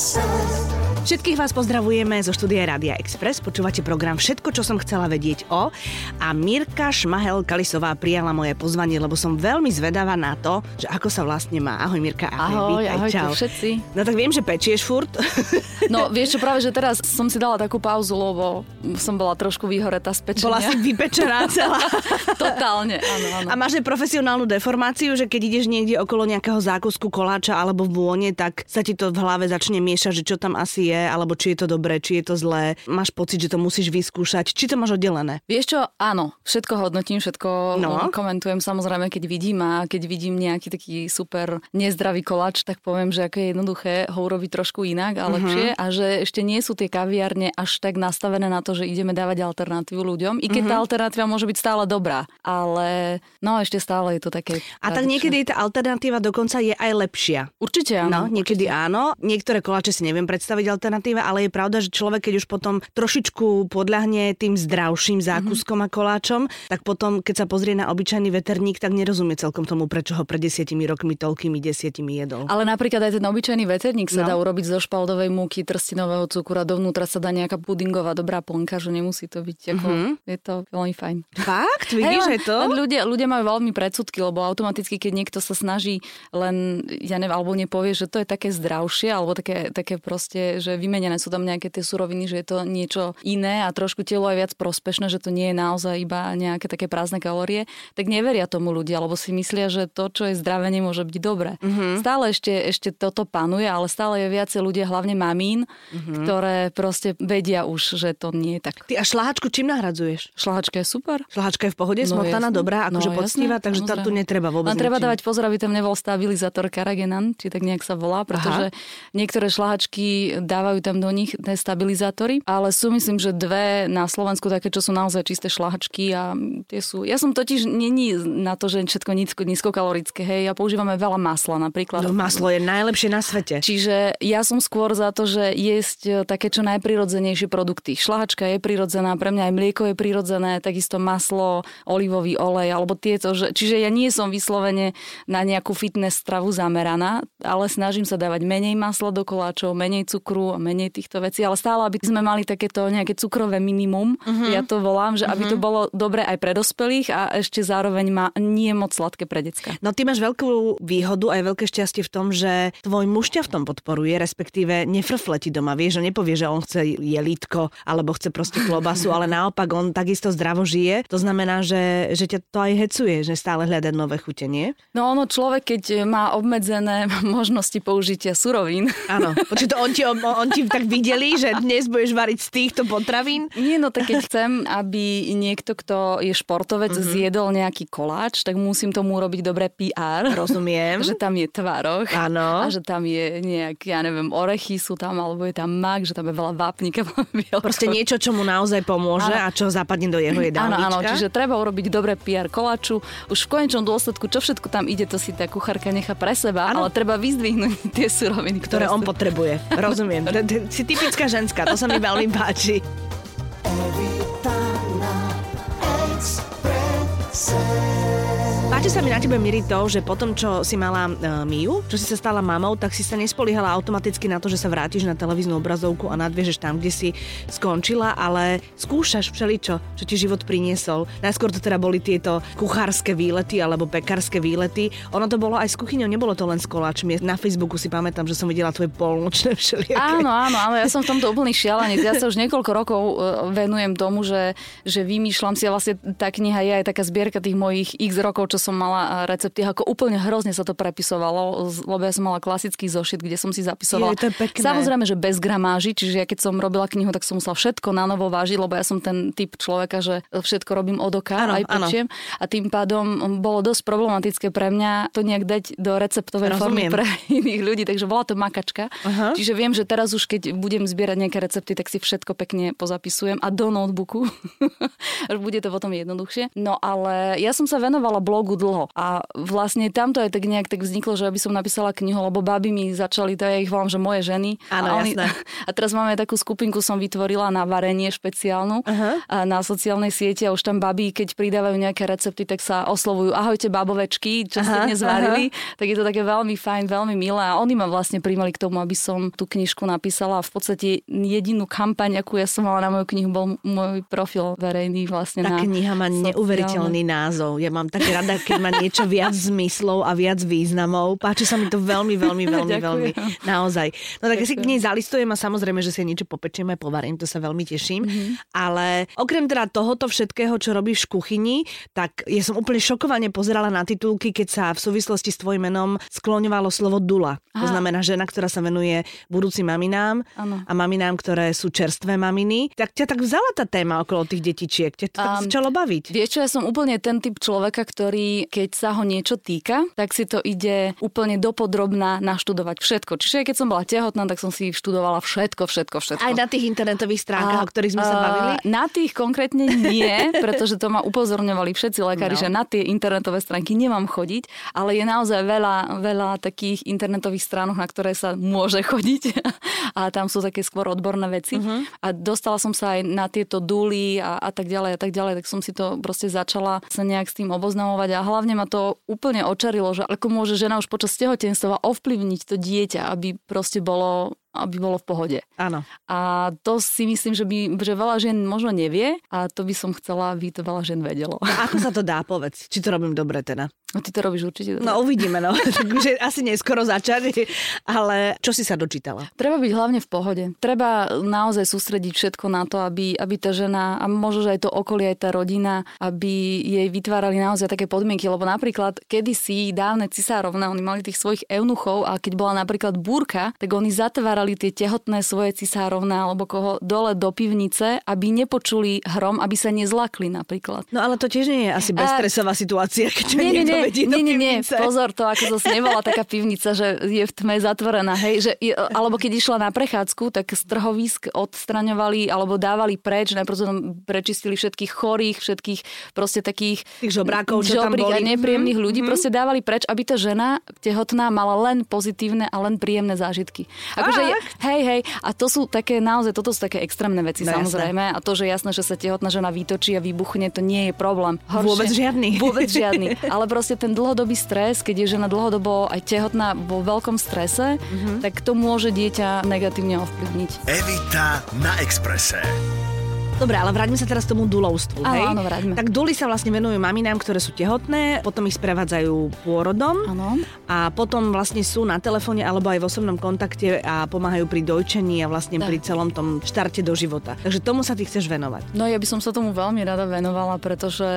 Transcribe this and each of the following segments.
Všetkých vás pozdravujeme zo štúdia Rádia Express. Počúvate program Všetko, čo som chcela vedieť o. A Mirka Šmahel Kalisová prijala moje pozvanie, lebo som veľmi zvedavá na to, že ako sa vlastne má. Ahoj Mirka, ahoj. Ahoj, vítaj, ahoj čau. všetci. No tak viem, že pečieš furt. No vieš čo, práve, že teraz som si dala takú pauzu, lebo som bola trošku vyhoretá z pečenia. Bola si vypečená celá. Totálne, áno, áno. A máš aj profesionálnu deformáciu, že keď ideš niekde okolo nejakého zákusku koláča alebo vône, tak sa ti to v hlave začne miešať, že čo tam asi je, alebo či je to dobré, či je to zlé. Máš pocit, že to musíš vyskúšať. Či to máš oddelené? Vieš čo, áno, všetko hodnotím, všetko No. komentujem samozrejme, keď vidím a keď vidím nejaký taký super nezdravý koláč, tak poviem, že aké je jednoduché ho urobiť trošku inak a lepšie a že ešte nie sú tie kaviárne až tak nastavené na to, že ideme dávať alternatívu ľuďom, i keď tá alternatíva môže byť stále dobrá, ale no ešte stále je to také... A tak tradičné. niekedy tá alternatíva dokonca je aj lepšia. Určite No, áno. niekedy áno. Niektoré koláče si neviem predstaviť alternatíva, ale je pravda, že človek, keď už potom trošičku podľahne tým zdravším zákuskom a koláčom, tak potom, keď sa pozrie na obyčajný veterník, tak nerozumie celkom tomu, prečo ho pred desiatimi rokmi toľkými desiatimi jedol. Ale napríklad aj ten obyčajný veterník sa No. dá urobiť zo špaldovej múky, trstinového cukru a dovnútra sa dá nejaká pudingová dobrá plnka, že nemusí to byť ako, je to veľmi fajn. Fakt? Vidíš aj to? Len ľudia, ľudia majú veľmi predsudky, lebo automaticky, keď niekto sa snaží len, ja neviem, alebo nepovie, že to je také zdravšie, alebo také, také proste, že vymenené sú tam nejaké tie suroviny, že je to niečo iné a trošku telo aj viac prospešné, že to nie je naozaj iba nejaké také prázdne kalórie, tak neveria tomu ľudia, lebo si myslia, že to, čo je zdravé, nemôže byť dobré. Stále ešte, ešte toto panuje, ale stále je viacej ľudia, hlavne mamín, ktoré proste vedia už, že to nie je tak. Ty a šláhačku čím nahradzuješ? Šlahačka je super. Šláhačka je v pohode, No, smotaná, jasné. dobrá, akože No, poctivá, jasné, takže tam tu netreba vôbec Len treba ničím. dávať pozor, aby tam nebol stabilizátor Karagenan, či tak nejak sa volá, pretože niektoré šlahačky dávajú tam do nich stabilizátory, ale sú myslím, že dve na Slovensku také, čo sú naozaj čisté šlahačky a tie sú... Ja som totiž není na to, že všetko nízko, nízkokalorické, hej, ja používame veľa masla napríklad. No, maslo je najlepšie na svete. Čiže ja som skôr za to, že jesť e, také čo najprirodzenejšie produkty. Šlahačka je prirodzená, pre mňa aj mlieko je prirodzené, takisto maslo, olivový olej, alebo tieto. Že, čiže ja nie som vyslovene na nejakú fitness stravu zameraná, ale snažím sa dávať menej masla do koláčov, menej cukru a menej týchto vecí, ale stále, aby sme mali takéto nejaké cukrové minimum, uh-huh. ja to volám, že aby to bolo dobre aj pre dospelých a ešte zároveň má nie moc sladké pre decka. No ty máš veľkú výhodu aj veľké šťastie v tom, že tvoj muž ťa v tom podporuje, respektíve nefrfle ti doma, vieš, že nepovie, že on chce jelítko alebo chce proste klobasu, ale naopak on takisto zdravo žije. To znamená, že, že ťa to aj hecuje, že stále hľadať nové chute, nie? No ono, človek, keď má obmedzené možnosti použitia surovín, Áno. Počuť, to on ti, on, on ti tak videli, že dnes budeš variť z týchto potravín? Nie, no tak keď chcem, aby niekto, kto je športovec, mm-hmm. zjedol nejaký koláč, tak musím tomu urobiť dobré PR. Rozumiem. Že tam je tvároch. Áno. A že tam je nejak, ja neviem, orechy sú tam, alebo je tam mak, že tam je veľa vápnika. Proste niečo, čo mu naozaj pomôže a čo zapadne do jeho Áno, jedálnička. áno, čiže treba urobiť dobré PR koláču. Už v konečnom dôsledku, čo všetko tam ide, to si tá kuchárka nechá pre seba, Áno. ale treba vyzdvihnúť tie suroviny, ktoré ktoré, on sú... potrebuje. Rozumiem. Si typická ženská, to sa mi veľmi páči. Páči sa mi na tebe, Miri, to, že potom, čo si mala uh, Miu, čo si sa stala mamou, tak si sa nespoliehala automaticky na to, že sa vrátiš na televíznu obrazovku a nadviežeš tam, kde si skončila, ale skúšaš všeličo, čo ti život priniesol. Najskôr to teda boli tieto kuchárske výlety alebo pekárske výlety. Ono to bolo aj s kuchyňou, nebolo to len s koláčmi. Na Facebooku si pamätám, že som videla tvoje polnočné všelijaké. Áno, áno, áno, ja som v tomto úplný šialenec. Ja sa už niekoľko rokov e, venujem tomu, že, že vymýšľam si vlastne tá kniha je aj taká zbierka tých mojich x rokov, čo som mala e, recepty, ako úplne hrozne sa to prepisovalo, lebo ja som mala klasický zošit, kde som si zapisovala. Jej, to je pekné. Samozrejme, že bez gramáži, čiže ja keď som robila knihu, tak som musela všetko na novo vážiť, lebo ja som ten typ človeka, že všetko robím od oka, Áno, aj áno. pečiem. A tým pádom bolo dosť problematické pre mňa to nejak dať do receptovej formy pre iných ľudí, takže bola to makačka. Aha. Čiže viem, že teraz už keď budem zbierať nejaké recepty, tak si všetko pekne pozapisujem a do notebooku. Bude to potom jednoduchšie. No ale ja som sa venovala blogu dlho. A vlastne tamto aj tak nejak tak vzniklo, že aby som napísala knihu, lebo baby mi začali, to ja ich volám, že moje ženy. Áno, a, jasné. a teraz máme takú skupinku, som vytvorila na varenie špeciálnu uh-huh. a na sociálnej sieti a už tam baby, keď pridávajú nejaké recepty, tak sa oslovujú ahojte babovečky, čo ste dnes varili. Tak je to také veľmi fajn, veľmi milé a oni ma vlastne príjmali k tomu, aby som tú knižku napísala a v podstate jedinú kampaň, akú ja som mala na moju knihu, bol môj profil verejný vlastne Tá na kniha má neuveriteľný názov. Ja mám tak rada, keď má niečo viac zmyslov a viac významov. Páči sa mi to veľmi, veľmi, veľmi, Ďakujem. veľmi. Naozaj. No tak ja si k nej zalistujem a samozrejme, že si niečo popečiem aj povarím, to sa veľmi teším. Mhm. Ale okrem teda tohoto všetkého, čo robíš v kuchyni, tak ja som úplne šokovane pozerala na titulky, keď sa v súvislosti s tvojim menom skloňovalo slovo Dula. To znamená žena, ktorá sa venuje budúcim maminám Áno. a maminám, ktoré sú čerstvé maminy. Tak ťa tak vzala tá téma okolo tých detičiek. Ťa to tak Um, začalo baviť. Vieš čo, ja som úplne ten typ človeka, ktorý, keď sa ho niečo týka, tak si to ide úplne dopodrobná naštudovať všetko. Čiže keď som bola tehotná, tak som si študovala všetko, všetko, všetko. Aj na tých internetových stránkach, o ktorých sme sa a, bavili? Na tých konkrétne nie, pretože to ma upozorňovali všetci lekári, No. že na tie internetové stránky nemám chodiť, ale je naozaj veľa, veľa takých internetových stránok, na ktoré sa môže chodiť a tam sú také skôr odborné veci. Uh-huh. A dostala som sa aj na tieto duly a, a tak ďalej a tak ďalej, tak som si to proste začala sa nejak s tým oboznamovať a hlavne ma to úplne očarilo, že ako môže žena už počas tehotenstva ovplyvniť to dieťa, aby proste bolo aby bolo v pohode. Áno. A to si myslím, že, by, že veľa žien možno nevie a to by som chcela, aby to veľa žien vedelo. A ako sa to dá, povedz? Či to robím dobre teda? No ty to robíš určite. dobre. No uvidíme, no. Takže asi neskoro začať, ale čo si sa dočítala? Treba byť hlavne v pohode. Treba naozaj sústrediť všetko na to, aby, aby tá žena a možno, že aj to okolie, aj tá rodina, aby jej vytvárali naozaj také podmienky. Lebo napríklad kedysi dávne cisárovna, oni mali tých svojich eunuchov a keď bola napríklad búrka, tak oni zatvárali tie tehotné svoje cisárovna alebo koho dole do pivnice, aby nepočuli hrom, aby sa nezlakli napríklad. No ale to tiež nie je asi bezstresová situácia, keď ťa Nie, nie, niekto nie, vedie do nie, nie, pozor, to ako zase nebola taká pivnica, že je v tme zatvorená, hej, že, je- alebo keď išla na prechádzku, tak z trhovísk odstraňovali alebo dávali preč, najprv tam prečistili všetkých chorých, všetkých proste takých Tých žobrákov, čo tam boli. a nepríjemných Mhm, ľudí, proste dávali preč, aby tá žena tehotná mala len pozitívne a len príjemné zážitky. Akože, hej, hej, a to sú také naozaj, toto sú také extrémne veci, No, jasné. samozrejme, a to, že jasné, že sa tehotná žena vytočí a vybuchne, to nie je problém. Vôbec žiadny. Vôbec žiadny. Ale proste ten dlhodobý stres, keď je žena dlhodobo aj tehotná vo veľkom strese, Mhm. tak to môže dieťa negatívne ovplyvniť. Evita na Exprese. Dobre, ale vráťme sa teraz k tomu dulovstvu. Áno, hej? áno, vráťme. Tak duly sa vlastne venujú maminám, ktoré sú tehotné, potom ich sprevádzajú pôrodom Áno. a potom vlastne sú na telefóne alebo aj v osobnom kontakte a pomáhajú pri dojčení a vlastne Tak. pri celom tom štarte do života. Takže tomu sa ty chceš venovať. No ja by som sa tomu veľmi rada venovala, pretože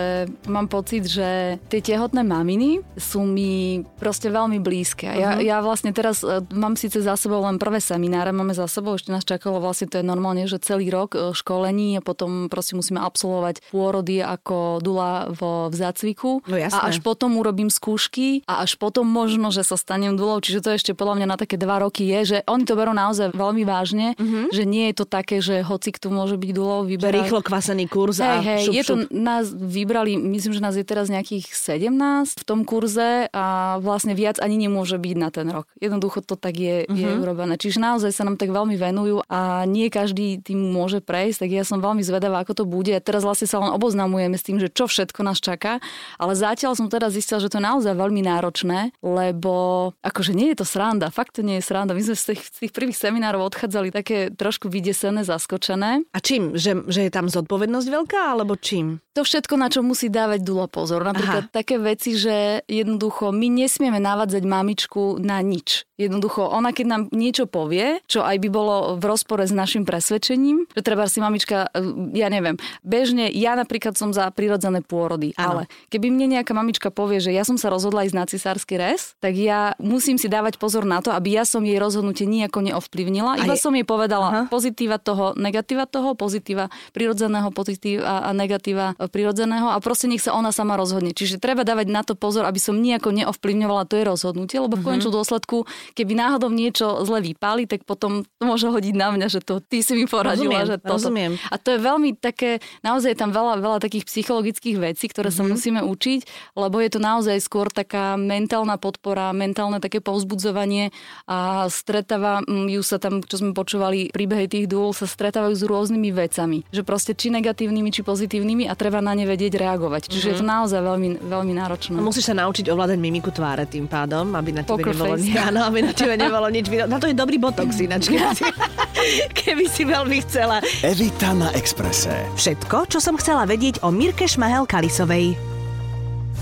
mám pocit, že tie tehotné maminy sú mi proste veľmi blízke. A Ja, Mhm. ja vlastne teraz e, mám síce za sebou len prvé semináre, máme za sebou, ešte nás čakalo vlastne to je normálne, že celý rok e, školení a potom proste musíme absolvovať pôrody ako dula vo v zácviku. No jasné. a až potom urobím skúšky a až potom možno, že sa stanem dulou. Čiže to ešte podľa mňa na také dva roky je, že oni to berú naozaj veľmi vážne, že nie je to také, že hoci kto môže byť dulou, vyberá rýchlo kvasený kurz a Hej, hej, šup, je to, šup. nás vybrali, myslím, že nás je teraz nejakých 17 v tom kurze a vlastne viac ani nemôže byť na ten rok. Jednoducho to tak je, uh-huh. je Mhm. urobené. Čiže naozaj sa nám tak veľmi venujú a nie každý tým môže prejsť, tak ja som veľmi zvedavá, ako to bude. Teraz vlastne sa len oboznamujeme s tým, že čo všetko nás čaká, ale zatiaľ som teda zistila, že to je naozaj veľmi náročné, lebo akože nie je to sranda, fakt to nie je sranda. My sme z tých, z tých prvých seminárov odchádzali také trošku vydesené, zaskočené. A čím? Že, že je tam zodpovednosť veľká, alebo čím? To všetko, na čo musí dávať Dula pozor. Napríklad Aha. také veci, že jednoducho my nesmieme navádzať mamičku na nič. Jednoducho, ona keď nám niečo povie, čo aj by bolo v rozpore s našim presvedčením, že treba si mamička, eh, ja neviem, bežne, ja napríklad som za prirodzené pôrody, Áno. ale keby mne nejaká mamička povie, že ja som sa rozhodla ísť na cisársky rez, tak ja musím si dávať pozor na to, aby ja som jej rozhodnutie nejako neovplyvnila. Iba Aj- som jej povedala Aha. pozitíva toho, negatíva toho, pozitíva prirodzeného, pozitíva a negatíva e, prirodzeného a proste nech sa ona sama rozhodne. Čiže treba dávať na to pozor, aby som nejako neovplyvňovala to jej rozhodnutie, lebo Mhm. v konečnom dôsledku, keby náhodou niečo zle vypáli, tak potom to môže hodiť na mňa, že to ty si mi poradila, Rozumiem, že toto. rozumiem. A to je veľmi také, naozaj je tam veľa, veľa takých psychologických vecí, ktoré mm-hmm. sa Mhm. musíme učiť, lebo je to naozaj skôr taká mentálna podpora, mentálne také povzbudzovanie a stretávajú sa tam, čo sme počúvali, príbehy tých dúl sa stretávajú s rôznymi vecami. Že proste či negatívnymi, či pozitívnymi a treba na ne vedieť reagovať. Čiže mm-hmm. je to naozaj veľmi, veľmi náročné. A musíš sa naučiť ovládať mimiku tváre tým pádom, aby na tebe Poker nebolo, face. ni- áno, aby na tebe nebolo nič. Na to je dobrý botox ináč, keby si, keby si veľmi chcela. Evita na Exprese. Všetko, čo som chcela vedieť o Mirke Šmahel Kalisovej.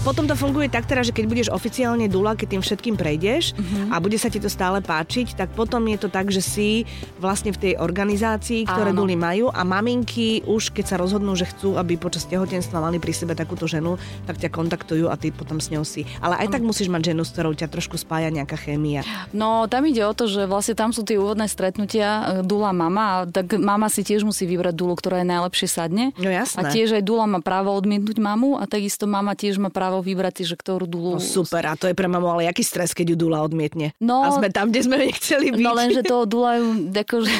Potom to funguje tak teda, že keď budeš oficiálne dula, keď tým všetkým prejdeš Mhm. a bude sa ti to stále páčiť, tak potom je to tak, že si vlastne v tej organizácii, ktoré Áno. duly majú a maminky už keď sa rozhodnú, že chcú, aby počas tehotenstva mali pri sebe takúto ženu, tak ťa kontaktujú a ty potom s ňou si. Ale aj tak musíš mať ženu, s ktorou ťa trošku spája nejaká chémia. No, tam ide o to, že vlastne tam sú tie úvodné stretnutia e, dula mama tak mama si tiež musí vybrať dulu, ktorá je najlepšie sadne. No jasné. A tiež aj dula má právo odmietnúť mamu a takisto mama tiež má právo vybrať si, že ktorú dulu... No super, a to je pre mamu ale jaký stres, keď ju dula odmietne. No- a sme tam, kde sme nechceli byť. No lenže toho dulajú, akože,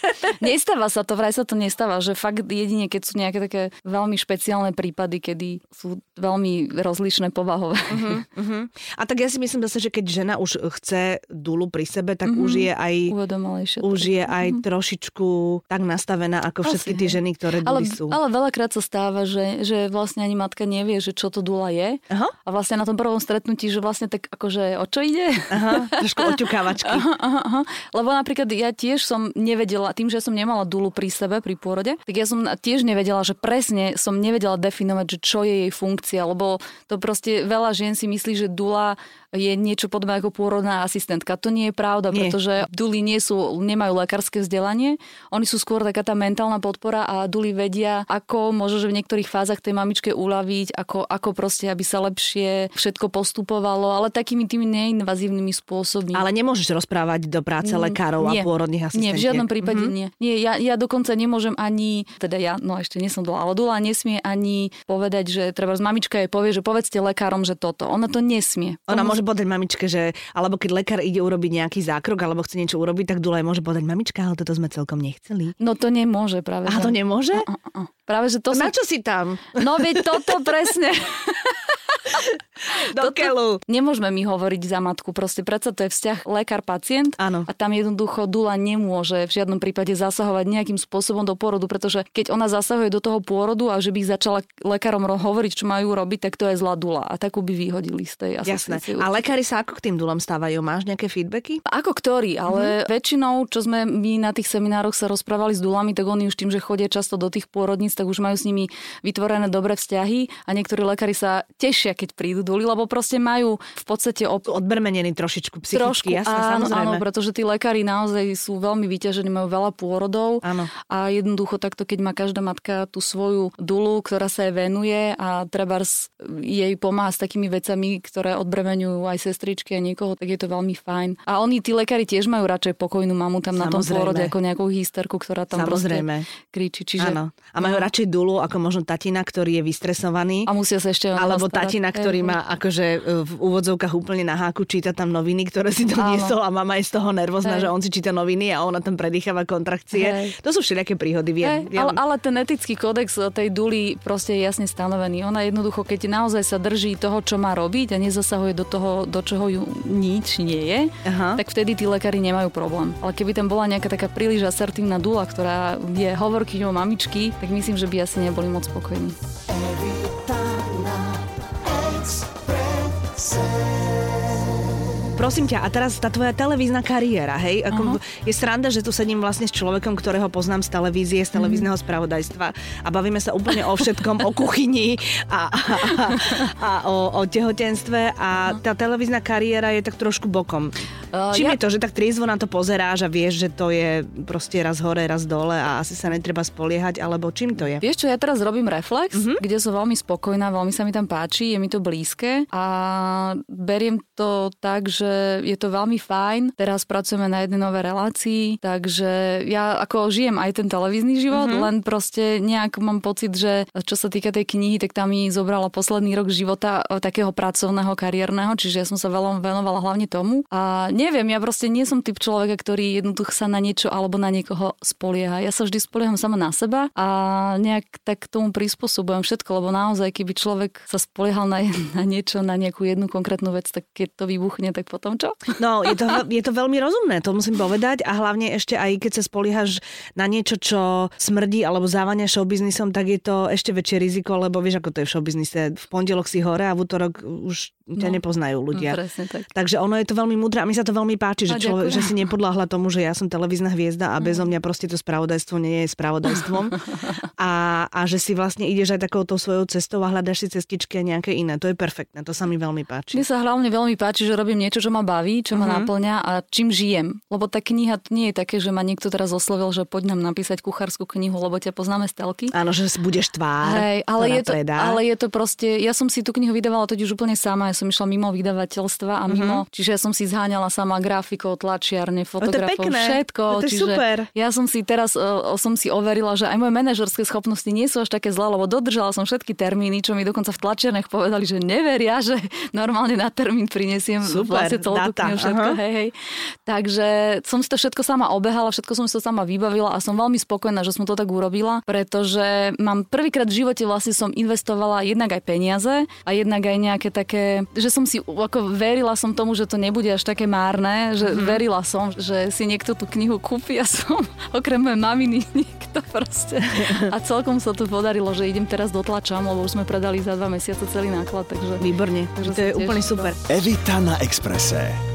nestáva sa to, vraj sa to nestáva, že fakt jedine, keď sú nejaké také veľmi špeciálne prípady, kedy sú veľmi rozlišné povahové. Uh-huh. A tak ja si myslím zase, že keď žena už chce dulu pri sebe, tak už je aj už je aj trošičku tak nastavená ako všetky tie ženy, ktoré Ale, sú. ale veľakrát sa stáva, že, že vlastne ani matka nevie, že čo to dula je. Aha. A vlastne na tom prvom stretnutí, že vlastne tak akože o čo ide? Aha, trošku oťukávačky. Aha, aha, aha. Lebo napríklad ja tiež som nevedela, tým, že som nemala dulu pri sebe, pri pôrode, tak ja som tiež nevedela, že presne som nevedela definovať, že čo je jej funkcia, lebo to proste veľa žien si myslí, že dula je niečo podobné ako pôrodná asistentka. To nie je pravda, Nie. pretože duly nie sú, nemajú lekárske vzdelanie, oni sú skôr taká tá mentálna podpora a duly vedia, ako môže že v niektorých fázach tej mamičke uľaviť, ako, ako proste, aby sa lepšie všetko postupovalo, ale takými tými neinvazívnymi spôsobmi. Ale nemôžeš rozprávať do práce lekárov Nie. a pôrodných asistentiek. Nie, v žiadnom prípade mm-hmm. nie. Nie, ja, ja dokonca nemôžem ani, teda ja, no ešte nie som dula, ale dula nesmie ani povedať, že treba mamička jej povie, že povedzte lekárom, že toto. Ona to nesmie. Ona To môže povedať mamičke, že alebo keď lekár ide urobiť nejaký zákrok alebo chce niečo urobiť, tak Dula môže povedať mamička, ale toto sme celkom nechceli. No to nemôže práve. A to nemôže? A, a, a. Práve, že to Na sú... čo si tam? No veď toto presne. Do keľu. Nemôžeme mi hovoriť za matku, proste predsa to je vzťah lekár-pacient Áno. a tam jednoducho dula nemôže v žiadnom prípade zasahovať nejakým spôsobom do pôrodu, pretože keď ona zasahuje do toho pôrodu a že by začala lekárom ro- hovoriť, čo majú robiť, tak to je zlá dula a takú by vyhodili z tej Jasné. asociácie. A lekári sa ako k tým dulom stávajú? Máš nejaké feedbacky? Ako ktorý, ale Mhm. mm-hmm. väčšinou, čo sme my na tých seminároch sa rozprávali s dulami, tak oni už tým, že chodia často do tých pôrodníc, tak už majú s nimi vytvorené dobré vzťahy a niektorí lekári sa tešia, keď prídu duli, lebo proste majú v podstate op- Odbrmenený trošičku psychicky, Trošku, jasné, áno, samozrejme. áno, pretože tí lekári naozaj sú veľmi vyťažení, majú veľa pôrodov Áno. a jednoducho takto, keď má každá matka tú svoju dulu, ktorá sa jej venuje a treba jej pomáha s takými vecami, ktoré odbremeňujú aj sestričky a niekoho, tak je to veľmi fajn. A oni, tí lekári tiež majú radšej pokojnú mamu tam na tom Samozrejme. pôrode ako nejakú hysterku, ktorá tam Samozrejme. proste kričí. Čiže... Áno. A majú radšej dulu ako možno tatina, ktorý je vystresovaný. A musia sa ešte Alebo starať. tatina, ktorý Hej, má akože e, v úvodzovkách úplne na háku, číta tam noviny, ktoré si doniesol a mama je z toho nervózna, Hej. že on si číta noviny a ona tam predýchava kontrakcie. Hej. To sú všelijaké príhody. Viem, Hej, ale, ale ten etický kódex tej duly proste je jasne stanovený. Ona jednoducho, keď naozaj sa drží toho, čo má robiť a nezasahuje do toho, do čoho ju nič nie je, Aha. tak vtedy tí lekári nemajú problém. Ale keby tam bola nejaká taká príliš asertívna dula, ktorá je hovorkyňou mamičky, tak myslím, že by asi neboli moc spokojní. Prosím ťa, a teraz tá tvoja televízna kariéra, hej? Ako, je sranda, že tu sedím vlastne s človekom, ktorého poznám z televízie, z televízneho spravodajstva a bavíme sa úplne o všetkom, o kuchyni a, a, a, a o, o tehotenstve a tá televízna kariéra je tak trošku bokom. Uh, Čím ja- je to, že tak triezvo na to pozeráš a vieš, že to je proste raz hore, raz dole a asi sa netreba spoliehať, alebo čím to je? Vieš čo, ja teraz robím Reflex, Mhm. mm-hmm. kde som veľmi spokojná, veľmi sa mi tam páči, je mi to blízke a beriem to tak, že že je to veľmi fajn. Teraz pracujeme na jednej novej relácii, takže ja ako žijem aj ten televízny život, mm-hmm. len proste nejak mám pocit, že čo sa týka tej knihy, tak tam mi zobrala posledný rok života e, takého pracovného, kariérneho, čiže ja som sa veľmi venovala hlavne tomu. A neviem, ja proste nie som typ človeka, ktorý jednoducho sa na niečo alebo na niekoho spolieha. Ja sa vždy spolieham sama na seba a nejak tak tomu prispôsobujem všetko, lebo naozaj, keby človek sa spoliehal na, na niečo, na nejakú jednu konkrétnu vec, tak keď to vybuchne, tak potom čo? No, je to, je to veľmi rozumné, to musím povedať a hlavne ešte aj keď sa spoliehaš na niečo, čo smrdí alebo závania showbiznisom, tak je to ešte väčšie riziko, lebo vieš, ako to je v showbiznise. V pondelok si hore a v útorok už ťa no, nepoznajú ľudia. No, tak. Takže ono je to veľmi múdre a mi sa to veľmi páči, že, človek, že si nepodláhla tomu, že ja som televízna hviezda a bezo mhm. mňa proste to spravodajstvo nie je spravodajstvom. a, a že si vlastne ideš aj takouto svojou cestou a hľadaš si cestičky a nejaké iné. To je perfektné, to sa mi veľmi páči. Mne sa hlavne veľmi páči, že robím niečo, čo ma baví, čo ma uh-huh. naplňa a čím žijem. Lebo tá kniha nie je také, že ma niekto teraz oslovil, že poď nám napísať kuchárskú knihu, lebo ťa poznáme z telky. Áno, že budeš tvár. Hej, ale, je to, ale je to proste, ja som si tú knihu vydávala totiž úplne sama, ja som išla mimo vydavateľstva a mimo, uh-huh. čiže ja som si zháňala sama grafikov, tlačiarne, fotografov, všetko. To čiže super. Ja som si teraz uh, som si overila, že aj moje manažerské schopnosti nie sú až také zlé, lebo dodržala som všetky termíny, čo mi dokonca v tlačiarnech povedali, že neveria, že normálne na termín prinesiem super, vlastne celú tú knihu, všetko, hej, hej. Takže som si to všetko sama obehala, všetko som si to sama vybavila a som veľmi spokojná, že som to tak urobila, pretože mám prvýkrát v živote vlastne som investovala jednak aj peniaze a jednak aj nejaké také, že som si ako verila som tomu, že to nebude až také márne, že mm-hmm. verila som, že si niekto tú knihu kúpi a som okrem mojej maminy nikto proste. A celkom sa to podarilo, že idem teraz dotlačam, lebo už sme predali za dva mesiace celý náklad, takže... Výborne, takže to je úplne super. Evita na Exprese.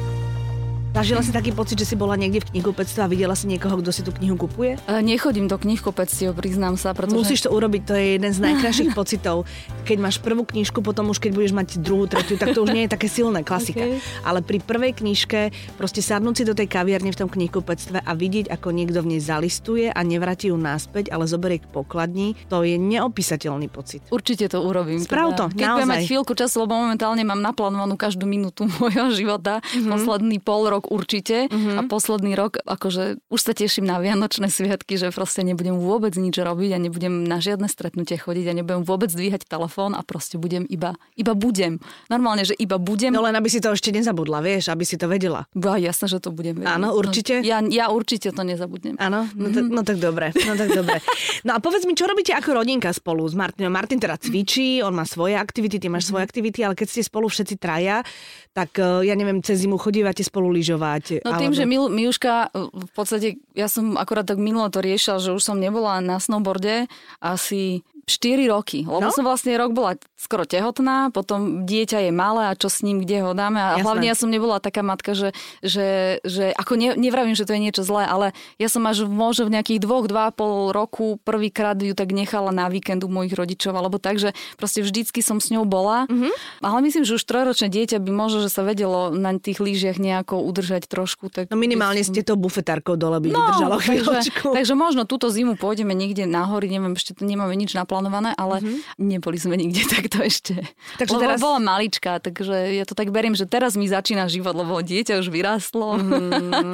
Zažila si taký pocit, že si bola niekde v knihkupectve a videla si niekoho, kto si tú knihu kupuje? E, nechodím do knihkupectiev, priznám sa. Pretože... Musíš to urobiť, to je jeden z najkrajších pocitov. Keď máš prvú knižku, potom už keď budeš mať druhú, tretiu, tak to už nie je také silné, klasika. Okay. Ale pri prvej knižke proste sadnúť si do tej kaviarne v tom knihkupectve a vidieť, ako niekto v nej zalistuje a nevráti ju naspäť, ale zoberie k pokladni, to je neopísateľný pocit. Určite to urobím. Sprav to, Keď budem mať chvíľku času, lebo momentálne mám naplánovanú každú minútu môjho života, mm-hmm. posledný pol rok určite mm-hmm. a posledný rok, akože už sa teším na Vianočné sviatky, že proste nebudem vôbec nič robiť a nebudem na žiadne stretnutie chodiť a nebudem vôbec dvíhať telefón a proste budem iba, iba budem. Normálne, že iba budem. No len aby si to ešte nezabudla, vieš, aby si to vedela. Ba, jasné, že to budem vedieť. Áno, určite? No, ja, ja určite to nezabudnem. Áno, no, mm-hmm. no tak dobre, no tak dobre. No a povedz mi, čo robíte ako rodinka spolu s Martinom? Martin teda cvičí, on má svoje aktivity, ty máš svoje mhm. aktivity, ale keď ste spolu všetci traja, tak eh, ja neviem, cez zimu chodívate spolu lyžovať. No tým, alebo... že Mil, Miuška, eh, v podstate ja som akorát tak minulo to riešila, že už som nebola na snowboarde asi 4 roky, lebo no? som vlastne rok bola skoro tehotná, potom dieťa je malé a čo s ním, kde ho dáme a Jasné. hlavne ja som nebola taká matka, že, že, že ako ne, nevravím, že to je niečo zlé, ale ja som až možno v nejakých dvoch, dva pol roku prvýkrát ju tak nechala na víkendu mojich rodičov, alebo tak, že proste vždycky som s ňou bola, mm-hmm. ale myslím, že už trojročné dieťa by možno, že sa vedelo na tých lížiach nejako udržať trošku. Tak no minimálne ste to bufetárkou dole by no, vydržalo takže, takže možno túto zimu pôjdeme niekde na hory, neviem, ešte to nemáme nič naplánované naplánované, ale mm-hmm. neboli sme nikde takto ešte. Takže lebo teraz... bola malička, takže ja to tak beriem, že teraz mi začína život, lebo dieťa už vyrástlo. Mm-hmm.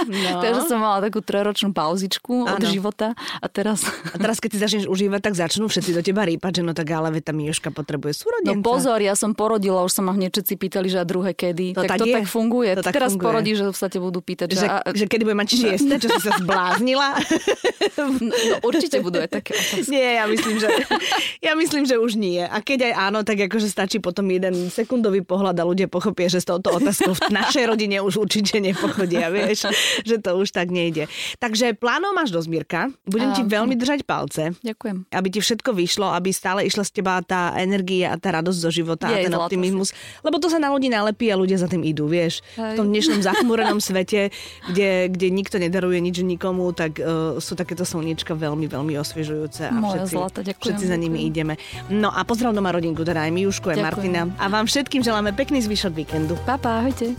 No. takže som mala takú trojročnú pauzičku ano. od života a teraz... A teraz, keď si začneš užívať, tak začnú všetci do teba rýpať, že no tak ale tá Mijoška potrebuje súrodenca. No pozor, ja som porodila, už sa ma hneď všetci pýtali, že a druhé kedy. To tak, tak to je. tak funguje. To tak teraz funguje. porodí, že sa te budú pýtať. Že, že, a... že kedy bude mať šieste, čo si sa zbláznila? No, no určite budú aj také otázky. Nie, ja myslím, myslím, že, ja myslím, že už nie. A keď aj áno, tak akože stačí potom jeden sekundový pohľad a ľudia pochopia, že s touto otázkou v našej rodine už určite nepochodia, vieš, že to už tak nejde. Takže plánov máš do zmírka. Budem ti veľmi držať palce. Ďakujem. Aby ti všetko vyšlo, aby stále išla z teba tá energia a tá radosť zo života je, a ten optimizmus. Lebo to sa na ľudí nalepí a ľudia za tým idú, vieš. Hej. V tom dnešnom zachmúrenom svete, kde, kde nikto nedaruje nič nikomu, tak uh, sú takéto slniečka veľmi, veľmi osviežujúce. A všetci, zlata, ďakujem. Všetci za nimi ideme. No a pozdrav doma rodinku, teda aj Miušku, aj Martina. A vám všetkým želáme pekný zvyšok víkendu. Pa, pa, ahojte.